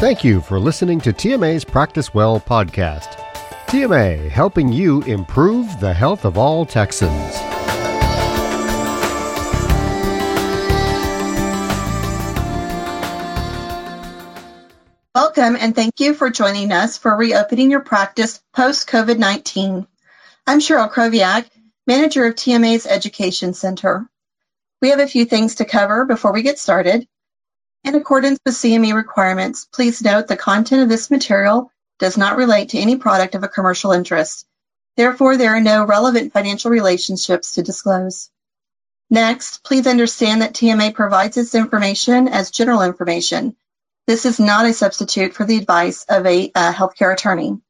Thank you for listening to TMA's Practice Well podcast. TMA, helping you improve the health of all Texans. Welcome and thank you for joining us for reopening your practice post COVID 19. I'm Cheryl Kroviak, manager of TMA's Education Center. We have a few things to cover before we get started. In accordance with CME requirements, please note the content of this material does not relate to any product of a commercial interest. Therefore, there are no relevant financial relationships to disclose. Next, please understand that TMA provides this information as general information. This is not a substitute for the advice of a uh, healthcare attorney.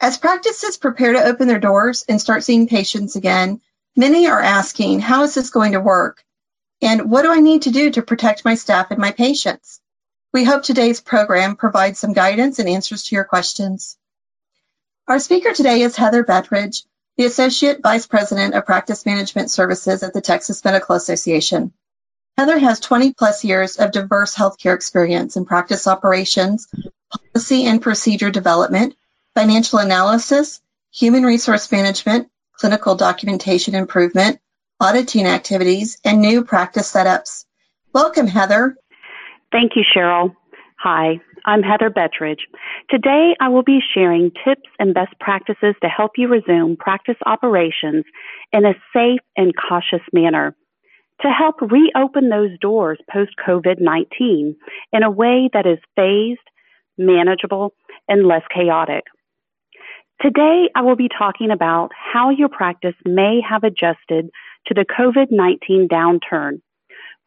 As practices prepare to open their doors and start seeing patients again, many are asking, how is this going to work? And what do I need to do to protect my staff and my patients? We hope today's program provides some guidance and answers to your questions. Our speaker today is Heather Bettridge, the Associate Vice President of Practice Management Services at the Texas Medical Association. Heather has 20 plus years of diverse healthcare experience in practice operations, policy and procedure development, financial analysis, human resource management, clinical documentation improvement, auditing activities, and new practice setups. Welcome, Heather. Thank you, Cheryl. Hi, I'm Heather Bettridge. Today I will be sharing tips and best practices to help you resume practice operations in a safe and cautious manner to help reopen those doors post COVID 19 in a way that is phased, manageable, and less chaotic. Today, I will be talking about how your practice may have adjusted to the COVID 19 downturn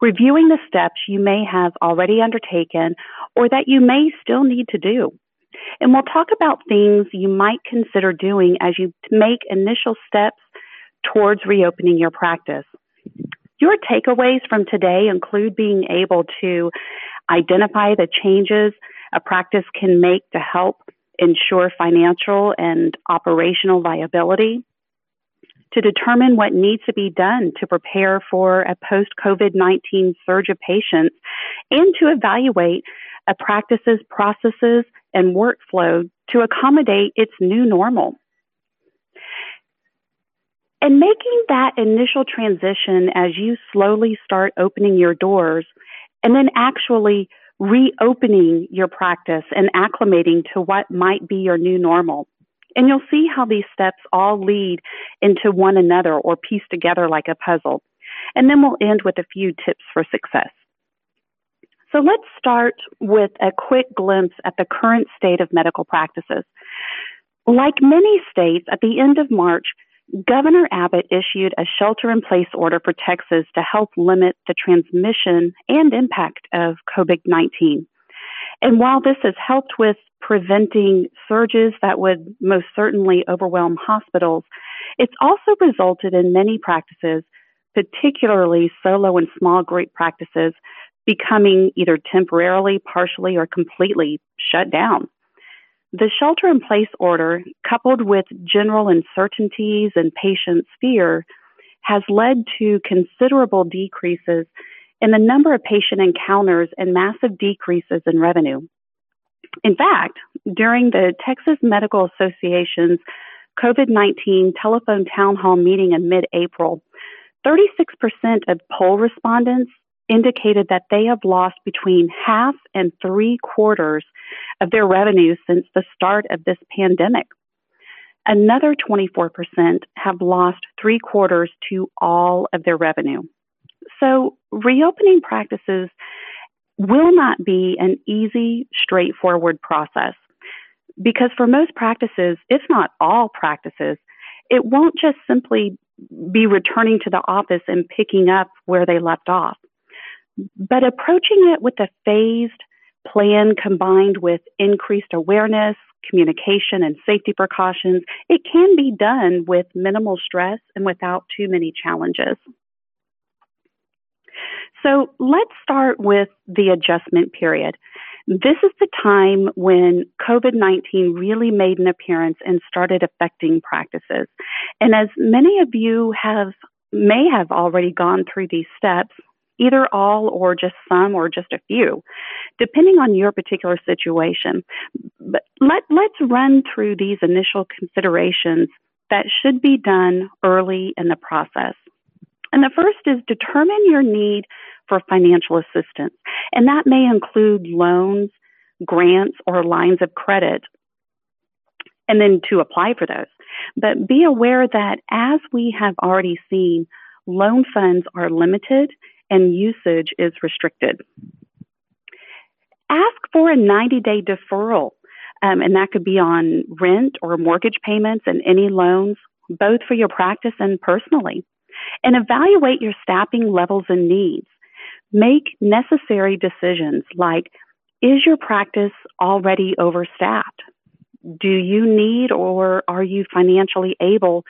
reviewing the steps you may have already undertaken or that you may still need to do. And we'll talk about things you might consider doing as you make initial steps towards reopening your practice. Your takeaways from today include being able to identify the changes a practice can make to help ensure financial and operational viability, to determine what needs to be done to prepare for a post COVID 19 surge of patients and to evaluate a practice's processes and workflow to accommodate its new normal. And making that initial transition as you slowly start opening your doors and then actually reopening your practice and acclimating to what might be your new normal. And you'll see how these steps all lead into one another or piece together like a puzzle. And then we'll end with a few tips for success. So let's start with a quick glimpse at the current state of medical practices. Like many states, at the end of March, Governor Abbott issued a shelter in place order for Texas to help limit the transmission and impact of COVID 19. And while this has helped with preventing surges that would most certainly overwhelm hospitals, it's also resulted in many practices, particularly solo and small group practices, becoming either temporarily, partially, or completely shut down. The shelter in place order, coupled with general uncertainties and patients' fear, has led to considerable decreases in the number of patient encounters and massive decreases in revenue. In fact, during the Texas Medical Association's COVID 19 telephone town hall meeting in mid April, 36% of poll respondents indicated that they have lost between half and three quarters of their revenue since the start of this pandemic. Another 24% have lost three quarters to all of their revenue. So, reopening practices will not be an easy, straightforward process because for most practices, if not all practices, it won't just simply be returning to the office and picking up where they left off, but approaching it with a phased plan combined with increased awareness, communication, and safety precautions, it can be done with minimal stress and without too many challenges. So let's start with the adjustment period. This is the time when COVID 19 really made an appearance and started affecting practices. And as many of you have, may have already gone through these steps, either all or just some or just a few, depending on your particular situation. But let, let's run through these initial considerations that should be done early in the process. And the first is determine your need for financial assistance. And that may include loans, grants, or lines of credit, and then to apply for those. But be aware that as we have already seen, loan funds are limited and usage is restricted. Ask for a 90 day deferral, um, and that could be on rent or mortgage payments and any loans, both for your practice and personally. And evaluate your staffing levels and needs. Make necessary decisions like is your practice already overstaffed? Do you need or are you financially able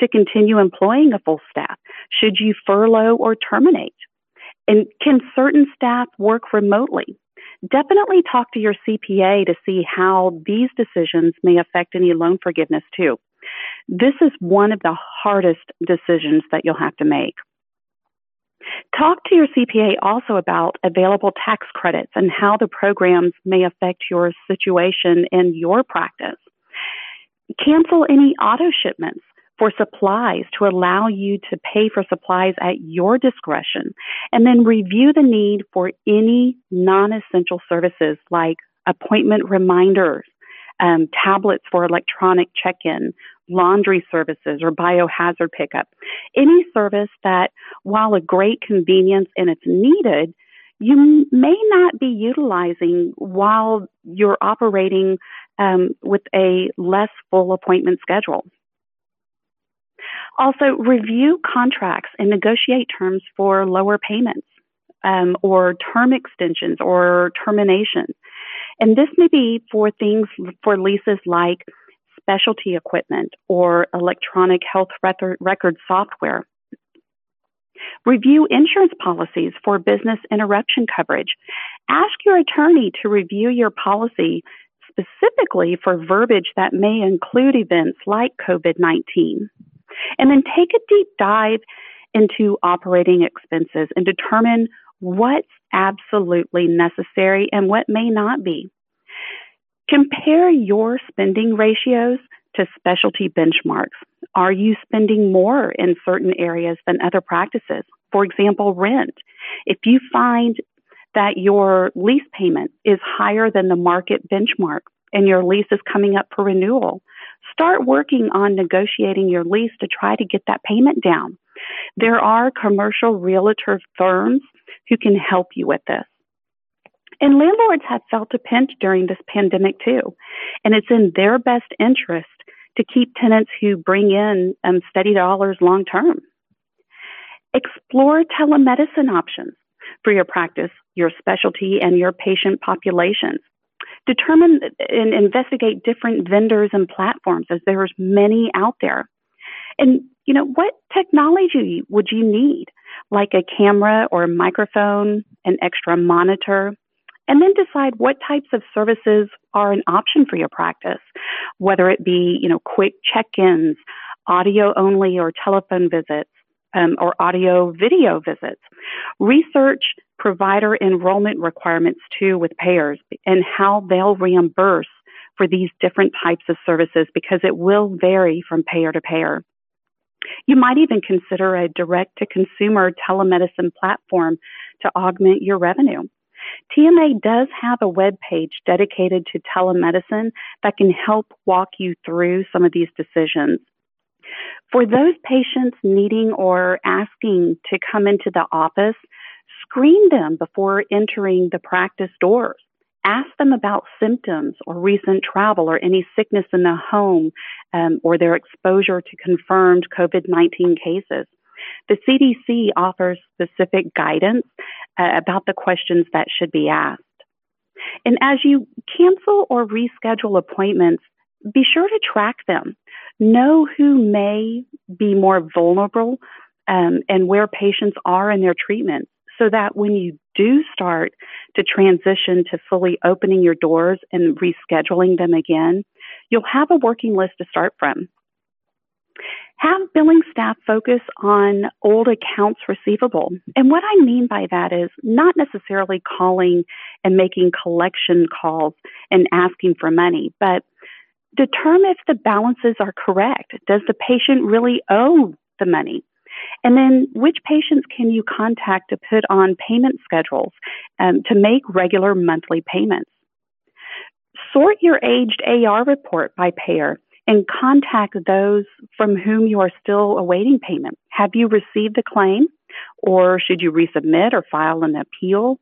to continue employing a full staff? Should you furlough or terminate? And can certain staff work remotely? Definitely talk to your CPA to see how these decisions may affect any loan forgiveness too. This is one of the hardest decisions that you'll have to make. Talk to your CPA also about available tax credits and how the programs may affect your situation in your practice. Cancel any auto shipments for supplies to allow you to pay for supplies at your discretion. And then review the need for any non essential services like appointment reminders, um, tablets for electronic check in, laundry services, or biohazard pickup. Any service that, while a great convenience and it's needed, you may not be utilizing while you're operating um, with a less full appointment schedule. Also, review contracts and negotiate terms for lower payments um, or term extensions or termination. And this may be for things for leases like specialty equipment or electronic health record software. Review insurance policies for business interruption coverage. Ask your attorney to review your policy specifically for verbiage that may include events like COVID 19. And then take a deep dive into operating expenses and determine what's absolutely necessary and what may not be. Compare your spending ratios to specialty benchmarks. Are you spending more in certain areas than other practices? For example, rent. If you find that your lease payment is higher than the market benchmark and your lease is coming up for renewal, start working on negotiating your lease to try to get that payment down. There are commercial realtor firms who can help you with this. And landlords have felt a pinch during this pandemic too. And it's in their best interest to keep tenants who bring in um, steady dollars long term. Explore telemedicine options for your practice, your specialty, and your patient populations determine and investigate different vendors and platforms as there's many out there. And, you know, what technology would you need? Like a camera or a microphone, an extra monitor, and then decide what types of services are an option for your practice, whether it be, you know, quick check-ins, audio only or telephone visits, um, or audio video visits. Research provider enrollment requirements too with payers and how they'll reimburse for these different types of services because it will vary from payer to payer. You might even consider a direct to consumer telemedicine platform to augment your revenue. TMA does have a web page dedicated to telemedicine that can help walk you through some of these decisions. For those patients needing or asking to come into the office, screen them before entering the practice doors. Ask them about symptoms or recent travel or any sickness in the home um, or their exposure to confirmed COVID 19 cases. The CDC offers specific guidance uh, about the questions that should be asked. And as you cancel or reschedule appointments, be sure to track them. Know who may be more vulnerable um, and where patients are in their treatment so that when you do start to transition to fully opening your doors and rescheduling them again, you'll have a working list to start from. Have billing staff focus on old accounts receivable. And what I mean by that is not necessarily calling and making collection calls and asking for money, but determine if the balances are correct. Does the patient really owe the money? And then which patients can you contact to put on payment schedules um, to make regular monthly payments? Sort your aged AR report by payer and contact those from whom you are still awaiting payment. Have you received the claim or should you resubmit or file an appeal?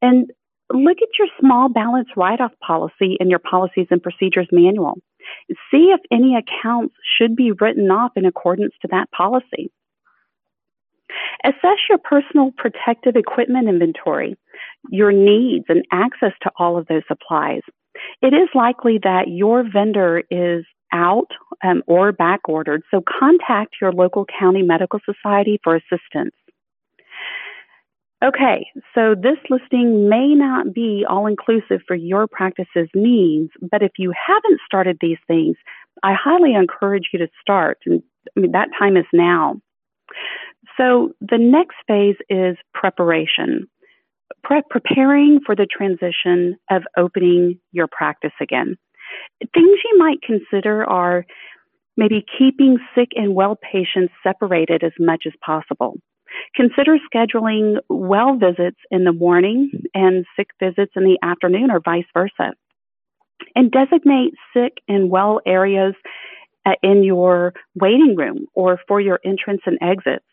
And look at your small balance write off policy in your policies and procedures manual. See if any accounts should be written off in accordance to that policy. Assess your personal protective equipment inventory, your needs, and access to all of those supplies. It is likely that your vendor is out um, or back ordered, so contact your local county medical society for assistance. Okay, so this listing may not be all inclusive for your practice's needs, but if you haven't started these things, I highly encourage you to start. And I mean, that time is now. So the next phase is preparation, Pre- preparing for the transition of opening your practice again. Things you might consider are maybe keeping sick and well patients separated as much as possible. Consider scheduling well visits in the morning and sick visits in the afternoon or vice versa. And designate sick and well areas uh, in your waiting room or for your entrance and exits.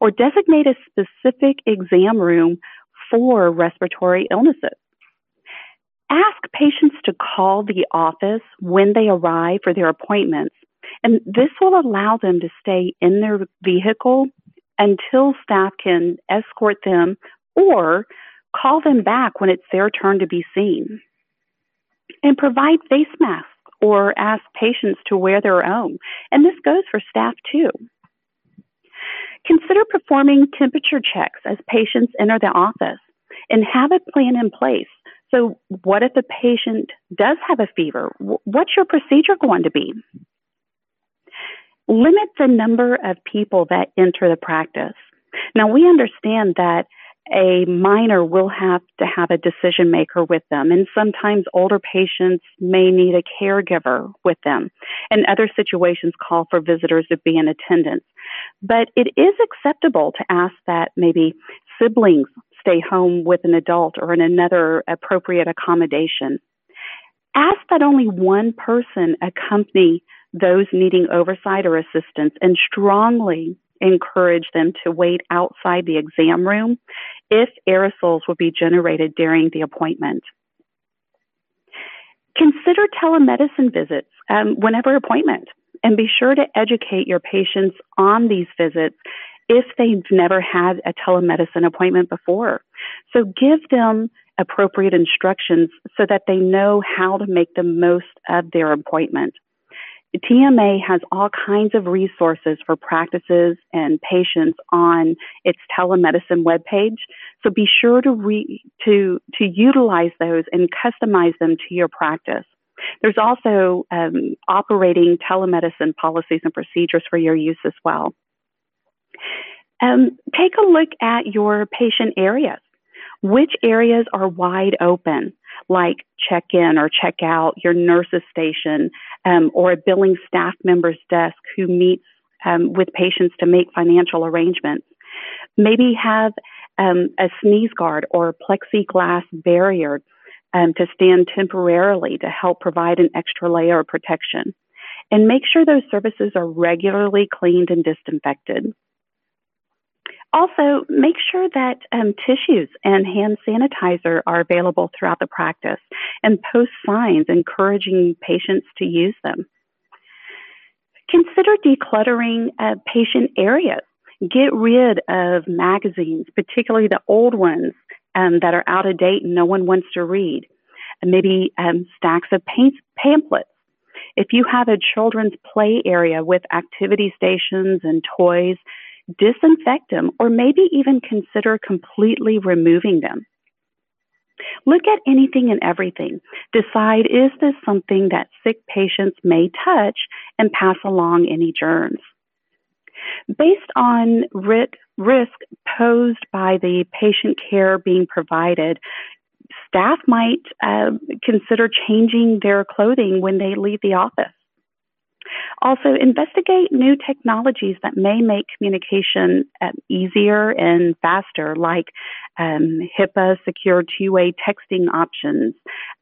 Or designate a specific exam room for respiratory illnesses. Ask patients to call the office when they arrive for their appointments, and this will allow them to stay in their vehicle until staff can escort them or call them back when it's their turn to be seen. And provide face masks or ask patients to wear their own. And this goes for staff too. Consider performing temperature checks as patients enter the office and have a plan in place. So, what if a patient does have a fever? What's your procedure going to be? limit the number of people that enter the practice. Now, we understand that a minor will have to have a decision maker with them, and sometimes older patients may need a caregiver with them, and other situations call for visitors to be in attendance. But it is acceptable to ask that maybe siblings stay home with an adult or in another appropriate accommodation. Ask that only one person accompany those needing oversight or assistance and strongly encourage them to wait outside the exam room if aerosols will be generated during the appointment. Consider telemedicine visits um, whenever appointment and be sure to educate your patients on these visits if they've never had a telemedicine appointment before. So give them appropriate instructions so that they know how to make the most of their appointment. TMA has all kinds of resources for practices and patients on its telemedicine webpage. So be sure to re- to to utilize those and customize them to your practice. There's also um, operating telemedicine policies and procedures for your use as well. Um, take a look at your patient areas. Which areas are wide open? like check in or check out, your nurse's station, um, or a billing staff member's desk who meets um, with patients to make financial arrangements. Maybe have um, a sneeze guard or plexiglass barrier um, to stand temporarily to help provide an extra layer of protection. And make sure those services are regularly cleaned and disinfected. Also, make sure that um, tissues and hand sanitizer are available throughout the practice and post signs encouraging patients to use them. Consider decluttering uh, patient areas. Get rid of magazines, particularly the old ones um, that are out of date and no one wants to read. Maybe um, stacks of pamphlets. If you have a children's play area with activity stations and toys, disinfect them, or maybe even consider completely removing them. Look at anything and everything. Decide is this something that sick patients may touch and pass along any germs? Based on risk posed by the patient care being provided, staff might uh, consider changing their clothing when they leave the office. Also, investigate new technologies that may make communication um, easier and faster, like um, HIPAA secure two way texting options,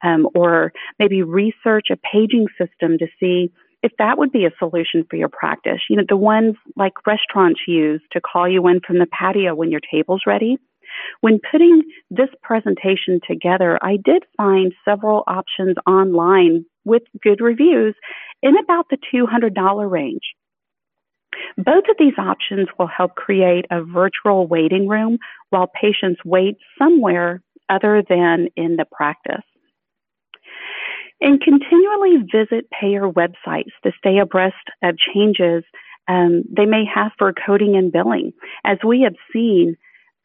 um, or maybe research a paging system to see if that would be a solution for your practice. You know, the ones like restaurants use to call you in from the patio when your table's ready. When putting this presentation together, I did find several options online with good reviews in about the $200 range. Both of these options will help create a virtual waiting room while patients wait somewhere other than in the practice. And continually visit payer websites to stay abreast of changes um, they may have for coding and billing. As we have seen,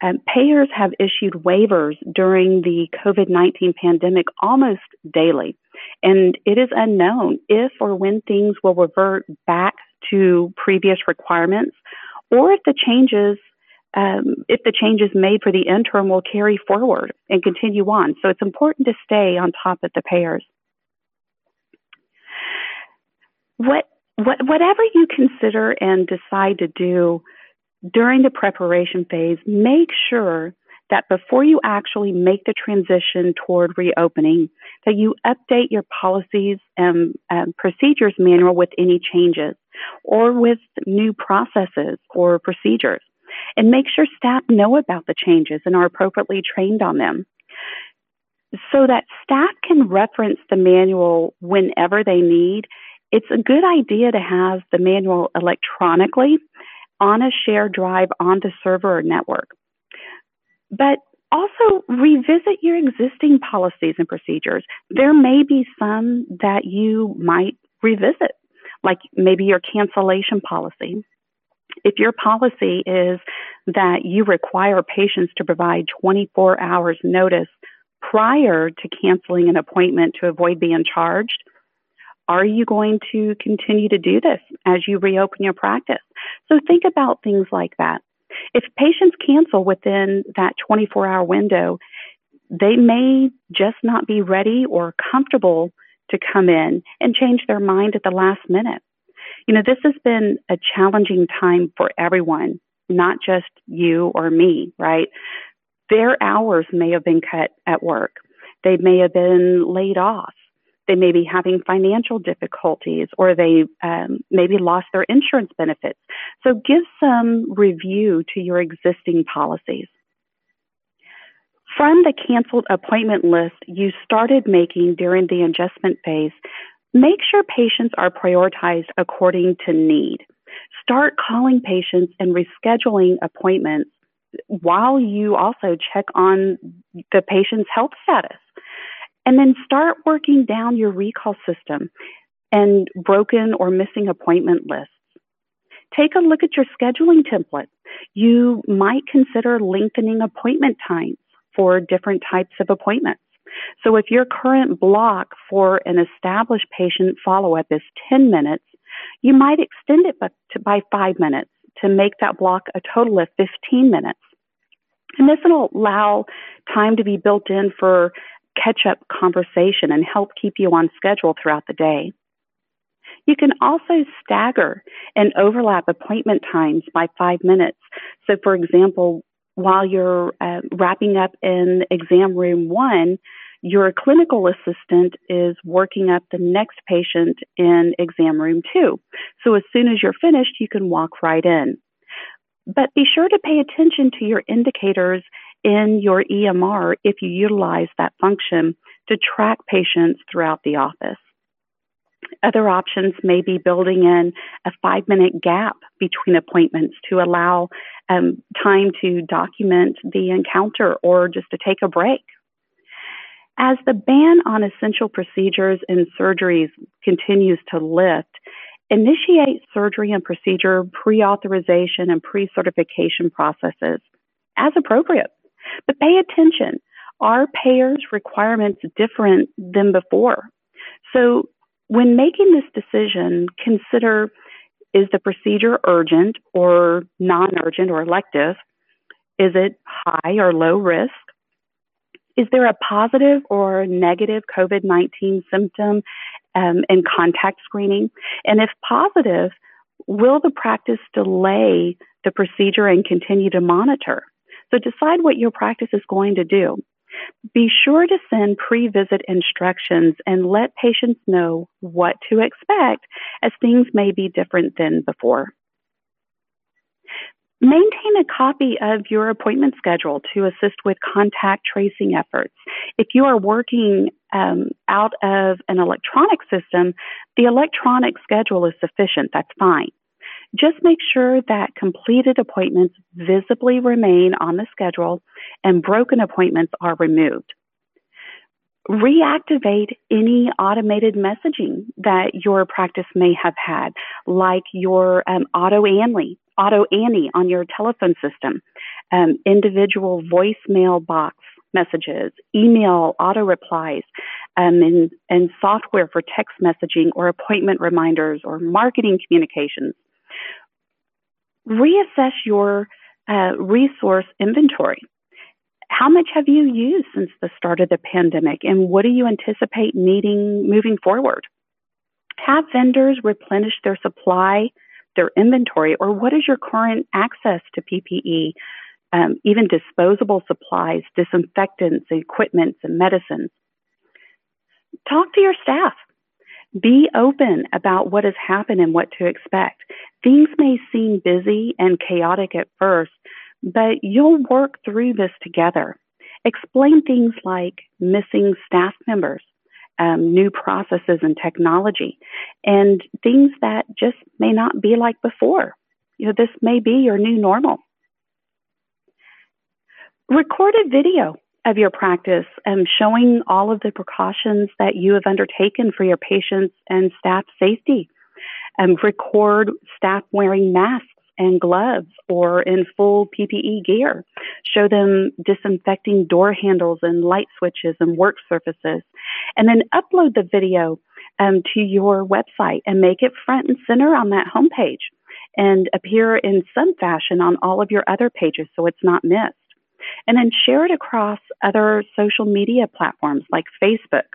um, payers have issued waivers during the COVID 19 pandemic almost daily, and it is unknown if or when things will revert back to previous requirements or if the changes um, if the changes made for the interim will carry forward and continue on. So it's important to stay on top of the payers. What, what, whatever you consider and decide to do, during the preparation phase, make sure that before you actually make the transition toward reopening, that you update your policies and, procedures manual with any changes or with new processes or procedures. And make sure staff know about the changes and are appropriately trained on them so that staff can reference the manual whenever they need. It's a good idea to have the manual electronically on a shared drive on the server or network. But also revisit your existing policies and procedures. There may be some that you might revisit, like maybe your cancellation policy. If your policy is that you require patients to provide 24 hours notice prior to canceling an appointment to avoid being charged, are you going to continue to do this as you reopen your practice? So think about things like that. If patients cancel within that 24 hour window, they may just not be ready or comfortable to come in and change their mind at the last minute. You know, this has been a challenging time for everyone, not just you or me, right? Their hours may have been cut at work. They may have been laid off. They may be having financial difficulties or they um, maybe lost their insurance benefits. So give some review to your existing policies. From the canceled appointment list you started making during the adjustment phase, make sure patients are prioritized according to need. Start calling patients and rescheduling appointments while you also check on the patient's health status. And then start working down your recall system and broken or missing appointment lists. Take a look at your scheduling template. You might consider lengthening appointment times for different types of appointments. So if your current block for an established patient follow up is 10 minutes, you might extend it by, by five minutes to make that block a total of 15 minutes. And this will allow time to be built in for catch up conversation and help keep you on schedule throughout the day. You can also stagger and overlap appointment times by five minutes. So, for example, while you're uh, wrapping up in exam room one, your clinical assistant is working up the next patient in exam room two. So, as soon as you're finished, you can walk right in. But be sure to pay attention to your indicators in your EMR if you utilize that function to track patients throughout the office. Other options may be building in a five minute gap between appointments to allow um, time to document the encounter or just to take a break. As the ban on essential procedures and surgeries continues to lift, initiate surgery and procedure pre authorization and pre certification processes as appropriate. But pay attention. Are payers' requirements different than before? So when making this decision, consider is the procedure urgent or non urgent or elective? Is it high or low risk? Is there a positive or negative COVID 19 symptom um, in contact screening? And if positive, will the practice delay the procedure and continue to monitor? So decide what your practice is going to do. Be sure to send pre visit instructions and let patients know what to expect as things may be different than before. Maintain a copy of your appointment schedule to assist with contact tracing efforts. If you are working um, out of an electronic system, the electronic schedule is sufficient. That's fine. Just make sure that completed appointments visibly remain on the schedule and broken appointments are removed. Reactivate any automated messaging that your practice may have had, like your um, auto Annie, auto Annie on your telephone system, um, individual voicemail box messages, email auto replies, um, and, and software for text messaging or appointment reminders or marketing communications reassess your uh, resource inventory. How much have you used since the start of the pandemic, and what do you anticipate needing moving forward? Have vendors replenish their supply, their inventory, or what is your current access to PPE, um, even disposable supplies, disinfectants, equipments, and medicines? Talk to your staff. Be open about what has happened and what to expect. Things may seem busy and chaotic at first, but you'll work through this together. Explain things like missing staff members, um, new processes and technology, and things that just may not be like before. You know, this may be your new normal. Record a video of your practice, um, showing all of the precautions that you have undertaken for your patients and staff safety. Record staff wearing masks and gloves or in full PPE gear. Show them disinfecting door handles and light switches and work surfaces. And then upload the video um, to your website and make it front and center on that homepage and appear in some fashion on all of your other pages so it's not missed and then share it across other social media platforms like Facebook.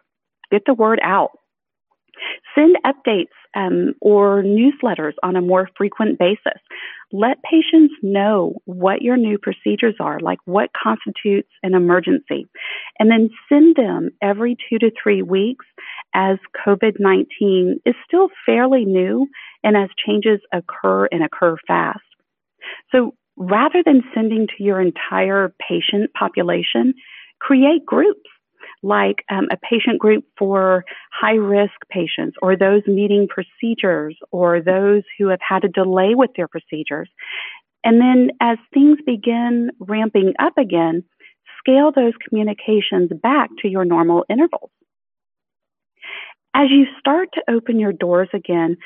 Get the word out. Send updates um, or newsletters on a more frequent basis. Let patients know what your new procedures are, like what constitutes an emergency, and then send them every two to three weeks as COVID 19 is still fairly new and as changes occur and occur fast. So rather than sending to your entire patient population, create groups like um, a patient group for high risk patients or those needing procedures or those who have had a delay with their procedures. And then as things begin ramping up again, scale those communications back to your normal intervals. As you start to open your doors again,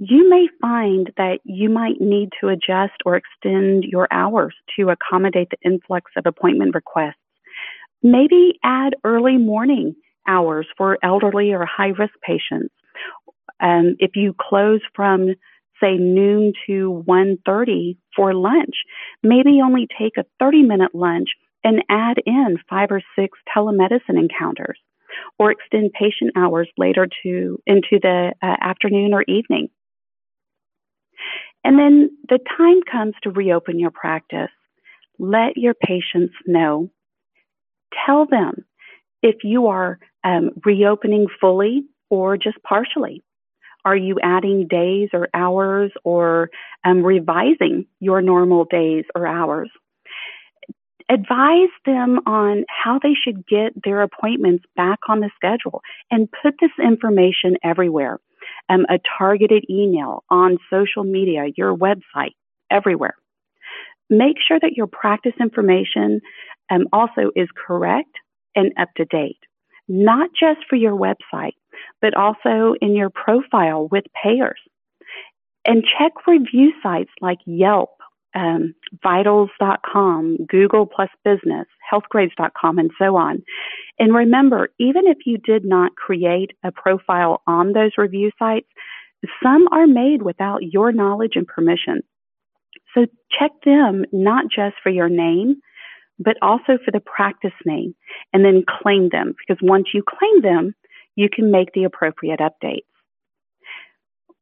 you may find that you might need to adjust or extend your hours to accommodate the influx of appointment requests. Maybe add early morning hours for elderly or high risk patients. Um, if you close from say noon to 1.30 for lunch, maybe only take a 30 minute lunch and add in five or six telemedicine encounters or extend patient hours later to into the uh, afternoon or evening. And then the time comes to reopen your practice. Let your patients know. Tell them if you are um, reopening fully or just partially. Are you adding days or hours or um, revising your normal days or hours? Advise them on how they should get their appointments back on the schedule and put this information everywhere um, a targeted email on social media, your website, everywhere. Make sure that your practice information um, also is correct and up to date, not just for your website, but also in your profile with payers. And check review sites like Yelp um, vitals.com, Google plus business, healthgrades.com, and so on. And remember, even if you did not create a profile on those review sites, Some are made without your knowledge and permission. So check them not just for your name, but also for the practice name and then claim them because once you claim them, you can make the appropriate updates.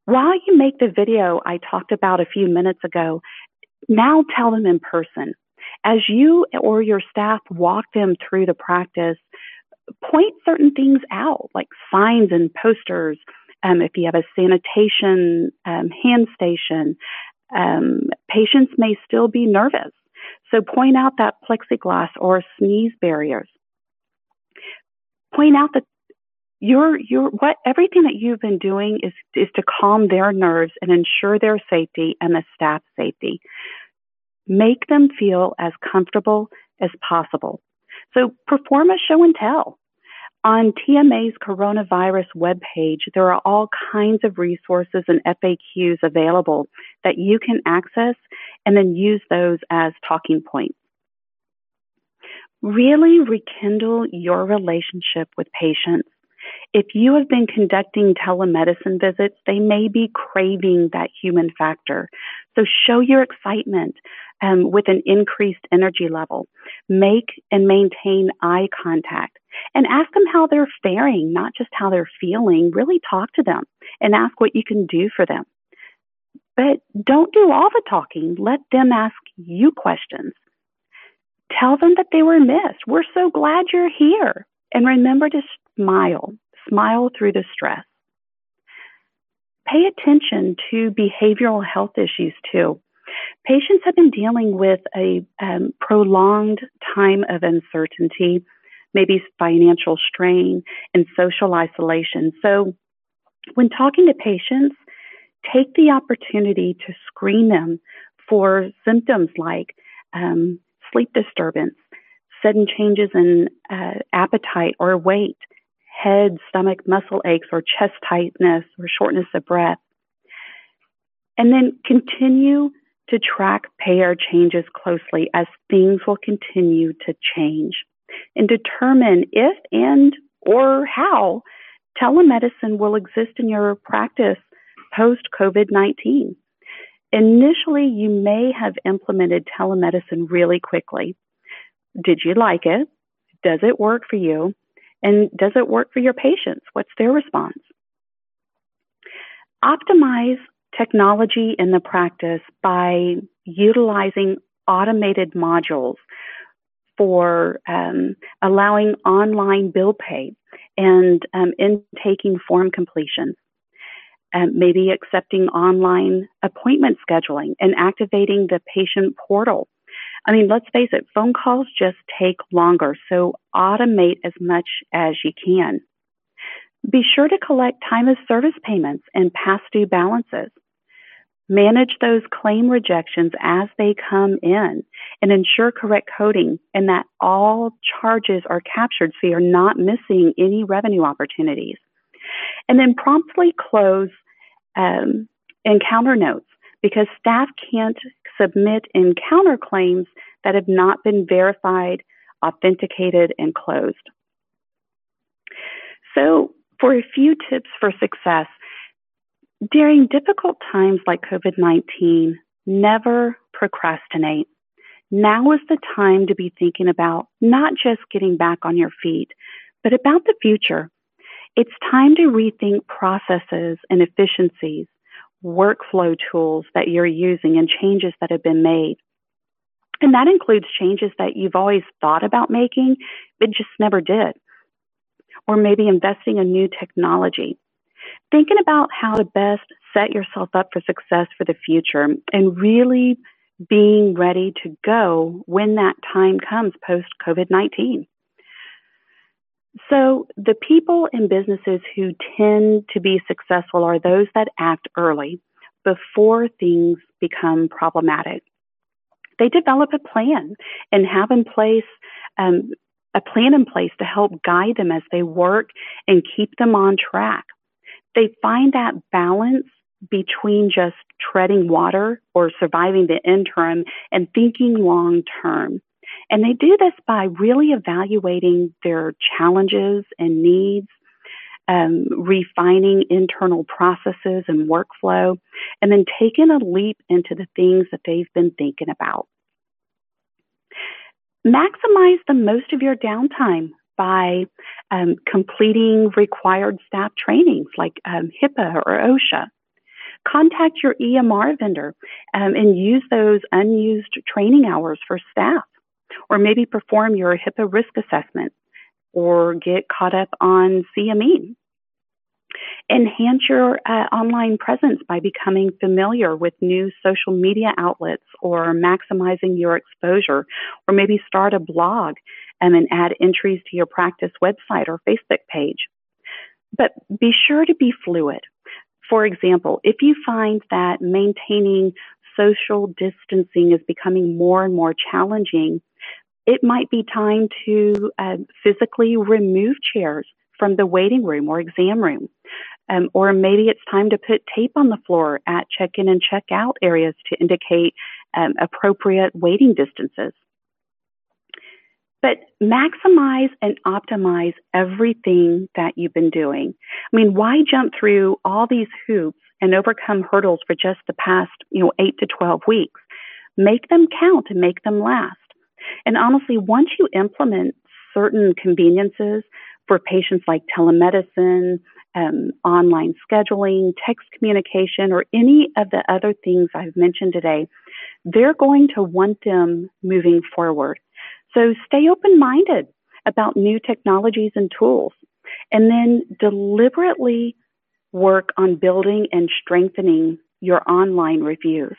While you make the video I talked about a few minutes ago, now tell them in person. As you or your staff walk them through the practice, point certain things out, like signs and posters. Um, if you have a sanitation um, hand station, um, patients may still be nervous. So point out that plexiglass or sneeze barriers. Point out that your your what everything that you've been doing is is to calm their nerves and ensure their safety and the staff safety. Make them feel as comfortable as possible. So perform a show and tell. On TMA's coronavirus webpage, there are all kinds of resources and FAQs available that you can access and then use those as talking points. Really rekindle your relationship with patients. If you have been conducting telemedicine visits, they may be craving that human factor. So show your excitement um, with an increased energy level. Make and maintain eye contact and ask them how they're faring, not just how they're feeling. Really talk to them and ask what you can do for them. But don't do all the talking. Let them ask you questions. Tell them that they were missed. We're so glad you're here. And remember to smile. Smile through the stress. Pay attention to behavioral health issues too. Patients have been dealing with a um, prolonged time of uncertainty, maybe financial strain and social isolation. So, when talking to patients, take the opportunity to screen them for symptoms like um, sleep disturbance, sudden changes in uh, appetite or weight, head, stomach, muscle aches, or chest tightness or shortness of breath. And then continue to track payer changes closely as things will continue to change and determine if and or how telemedicine will exist in your practice post COVID 19. Initially, you may have implemented telemedicine really quickly. Did you like it? Does it work for you? And does it work for your patients? What's their response? Optimize technology in the practice by utilizing automated modules for um, allowing online bill pay and um, intaking form completion, Um, maybe accepting online appointment scheduling and activating the patient portal. I mean, let's face it, phone calls just take longer, so automate as much as you can. Be sure to collect time of service payments and past due balances. Manage those claim rejections as they come in and ensure correct coding and that all charges are captured so you're not missing any revenue opportunities. And then promptly close um, encounter notes because staff can't submit encounter claims that have not been verified, authenticated, and closed. So, for a few tips for success, during difficult times like COVID 19, never procrastinate. Now is the time to be thinking about not just getting back on your feet, but about the future. It's time to rethink processes and efficiencies, workflow tools that you're using, and changes that have been made. And that includes changes that you've always thought about making, but just never did. Or maybe investing in new technology thinking about how to best set yourself up for success for the future and really being ready to go when that time comes post COVID 19. So, the people and businesses who tend to be successful are those that act early before things become problematic. They develop a plan and have in place um, a plan in place to help guide them as they work and keep them on track they find that balance between just treading water or surviving the interim and thinking long term. And they do this by really evaluating their challenges and needs, um, refining internal processes and workflow, and then taking a leap into the things that they've been thinking about. Maximize the most of your downtime by um, completing required staff trainings like um, HIPAA or OSHA. Contact your EMR vendor um, and use those unused training hours for staff, or maybe perform your HIPAA risk assessment or get caught up on CME. Enhance your uh, online presence by becoming familiar with new social media outlets or maximizing your exposure, or maybe start a blog um, and add entries to your practice website or Facebook page. But be sure to be fluid. For example, if you find that maintaining social distancing is becoming more and more challenging, it might be time to uh, physically remove chairs from the waiting room or exam room. Um, or maybe it's time to put tape on the floor at check in and check out areas to indicate um, appropriate waiting distances. But maximize and optimize everything that you've been doing. I mean, why jump through all these hoops and overcome hurdles for just the past, you know, eight to 12 weeks? Make them count and make them last. And honestly, once you implement certain conveniences for patients like telemedicine, um, online scheduling, text communication, or any of the other things I've mentioned today, they're going to want them moving forward. So stay open minded about new technologies and tools, and then deliberately work on building and strengthening your online reviews.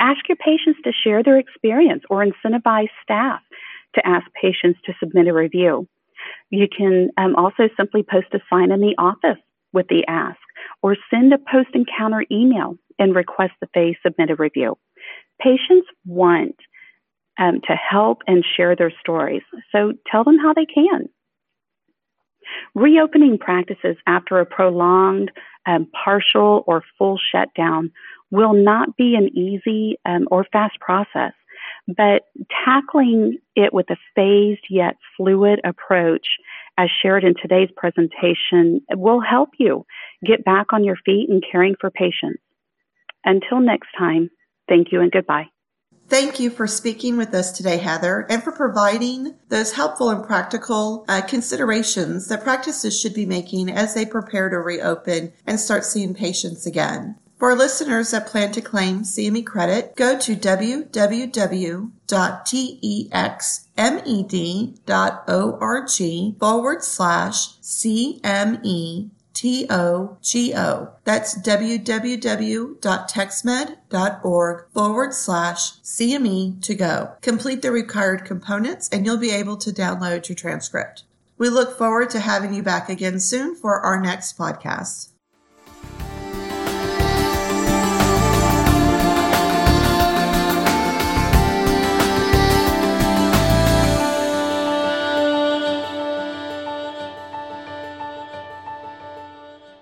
Ask your patients to share their experience or incentivize staff to ask patients to submit a review. You can um, also simply post a sign in the office with the ask or send a post encounter email and request that they submit a review. Patients want um, to help and share their stories, so tell them how they can. Reopening practices after a prolonged, um, partial, or full shutdown will not be an easy um, or fast process, but tackling it with a phased yet fluid approach, as shared in today's presentation, will help you get back on your feet and caring for patients. Until next time, thank you and goodbye. Thank you for speaking with us today, Heather, and for providing those helpful and practical uh, considerations that practices should be making as they prepare to reopen and start seeing patients again. For listeners that plan to claim CME credit, go to www.texmed.org forward slash CME. That's www.texmed.org forward slash CME to go. Complete the required components and you'll be able to download your transcript. We look forward to having you back again soon for our next podcast.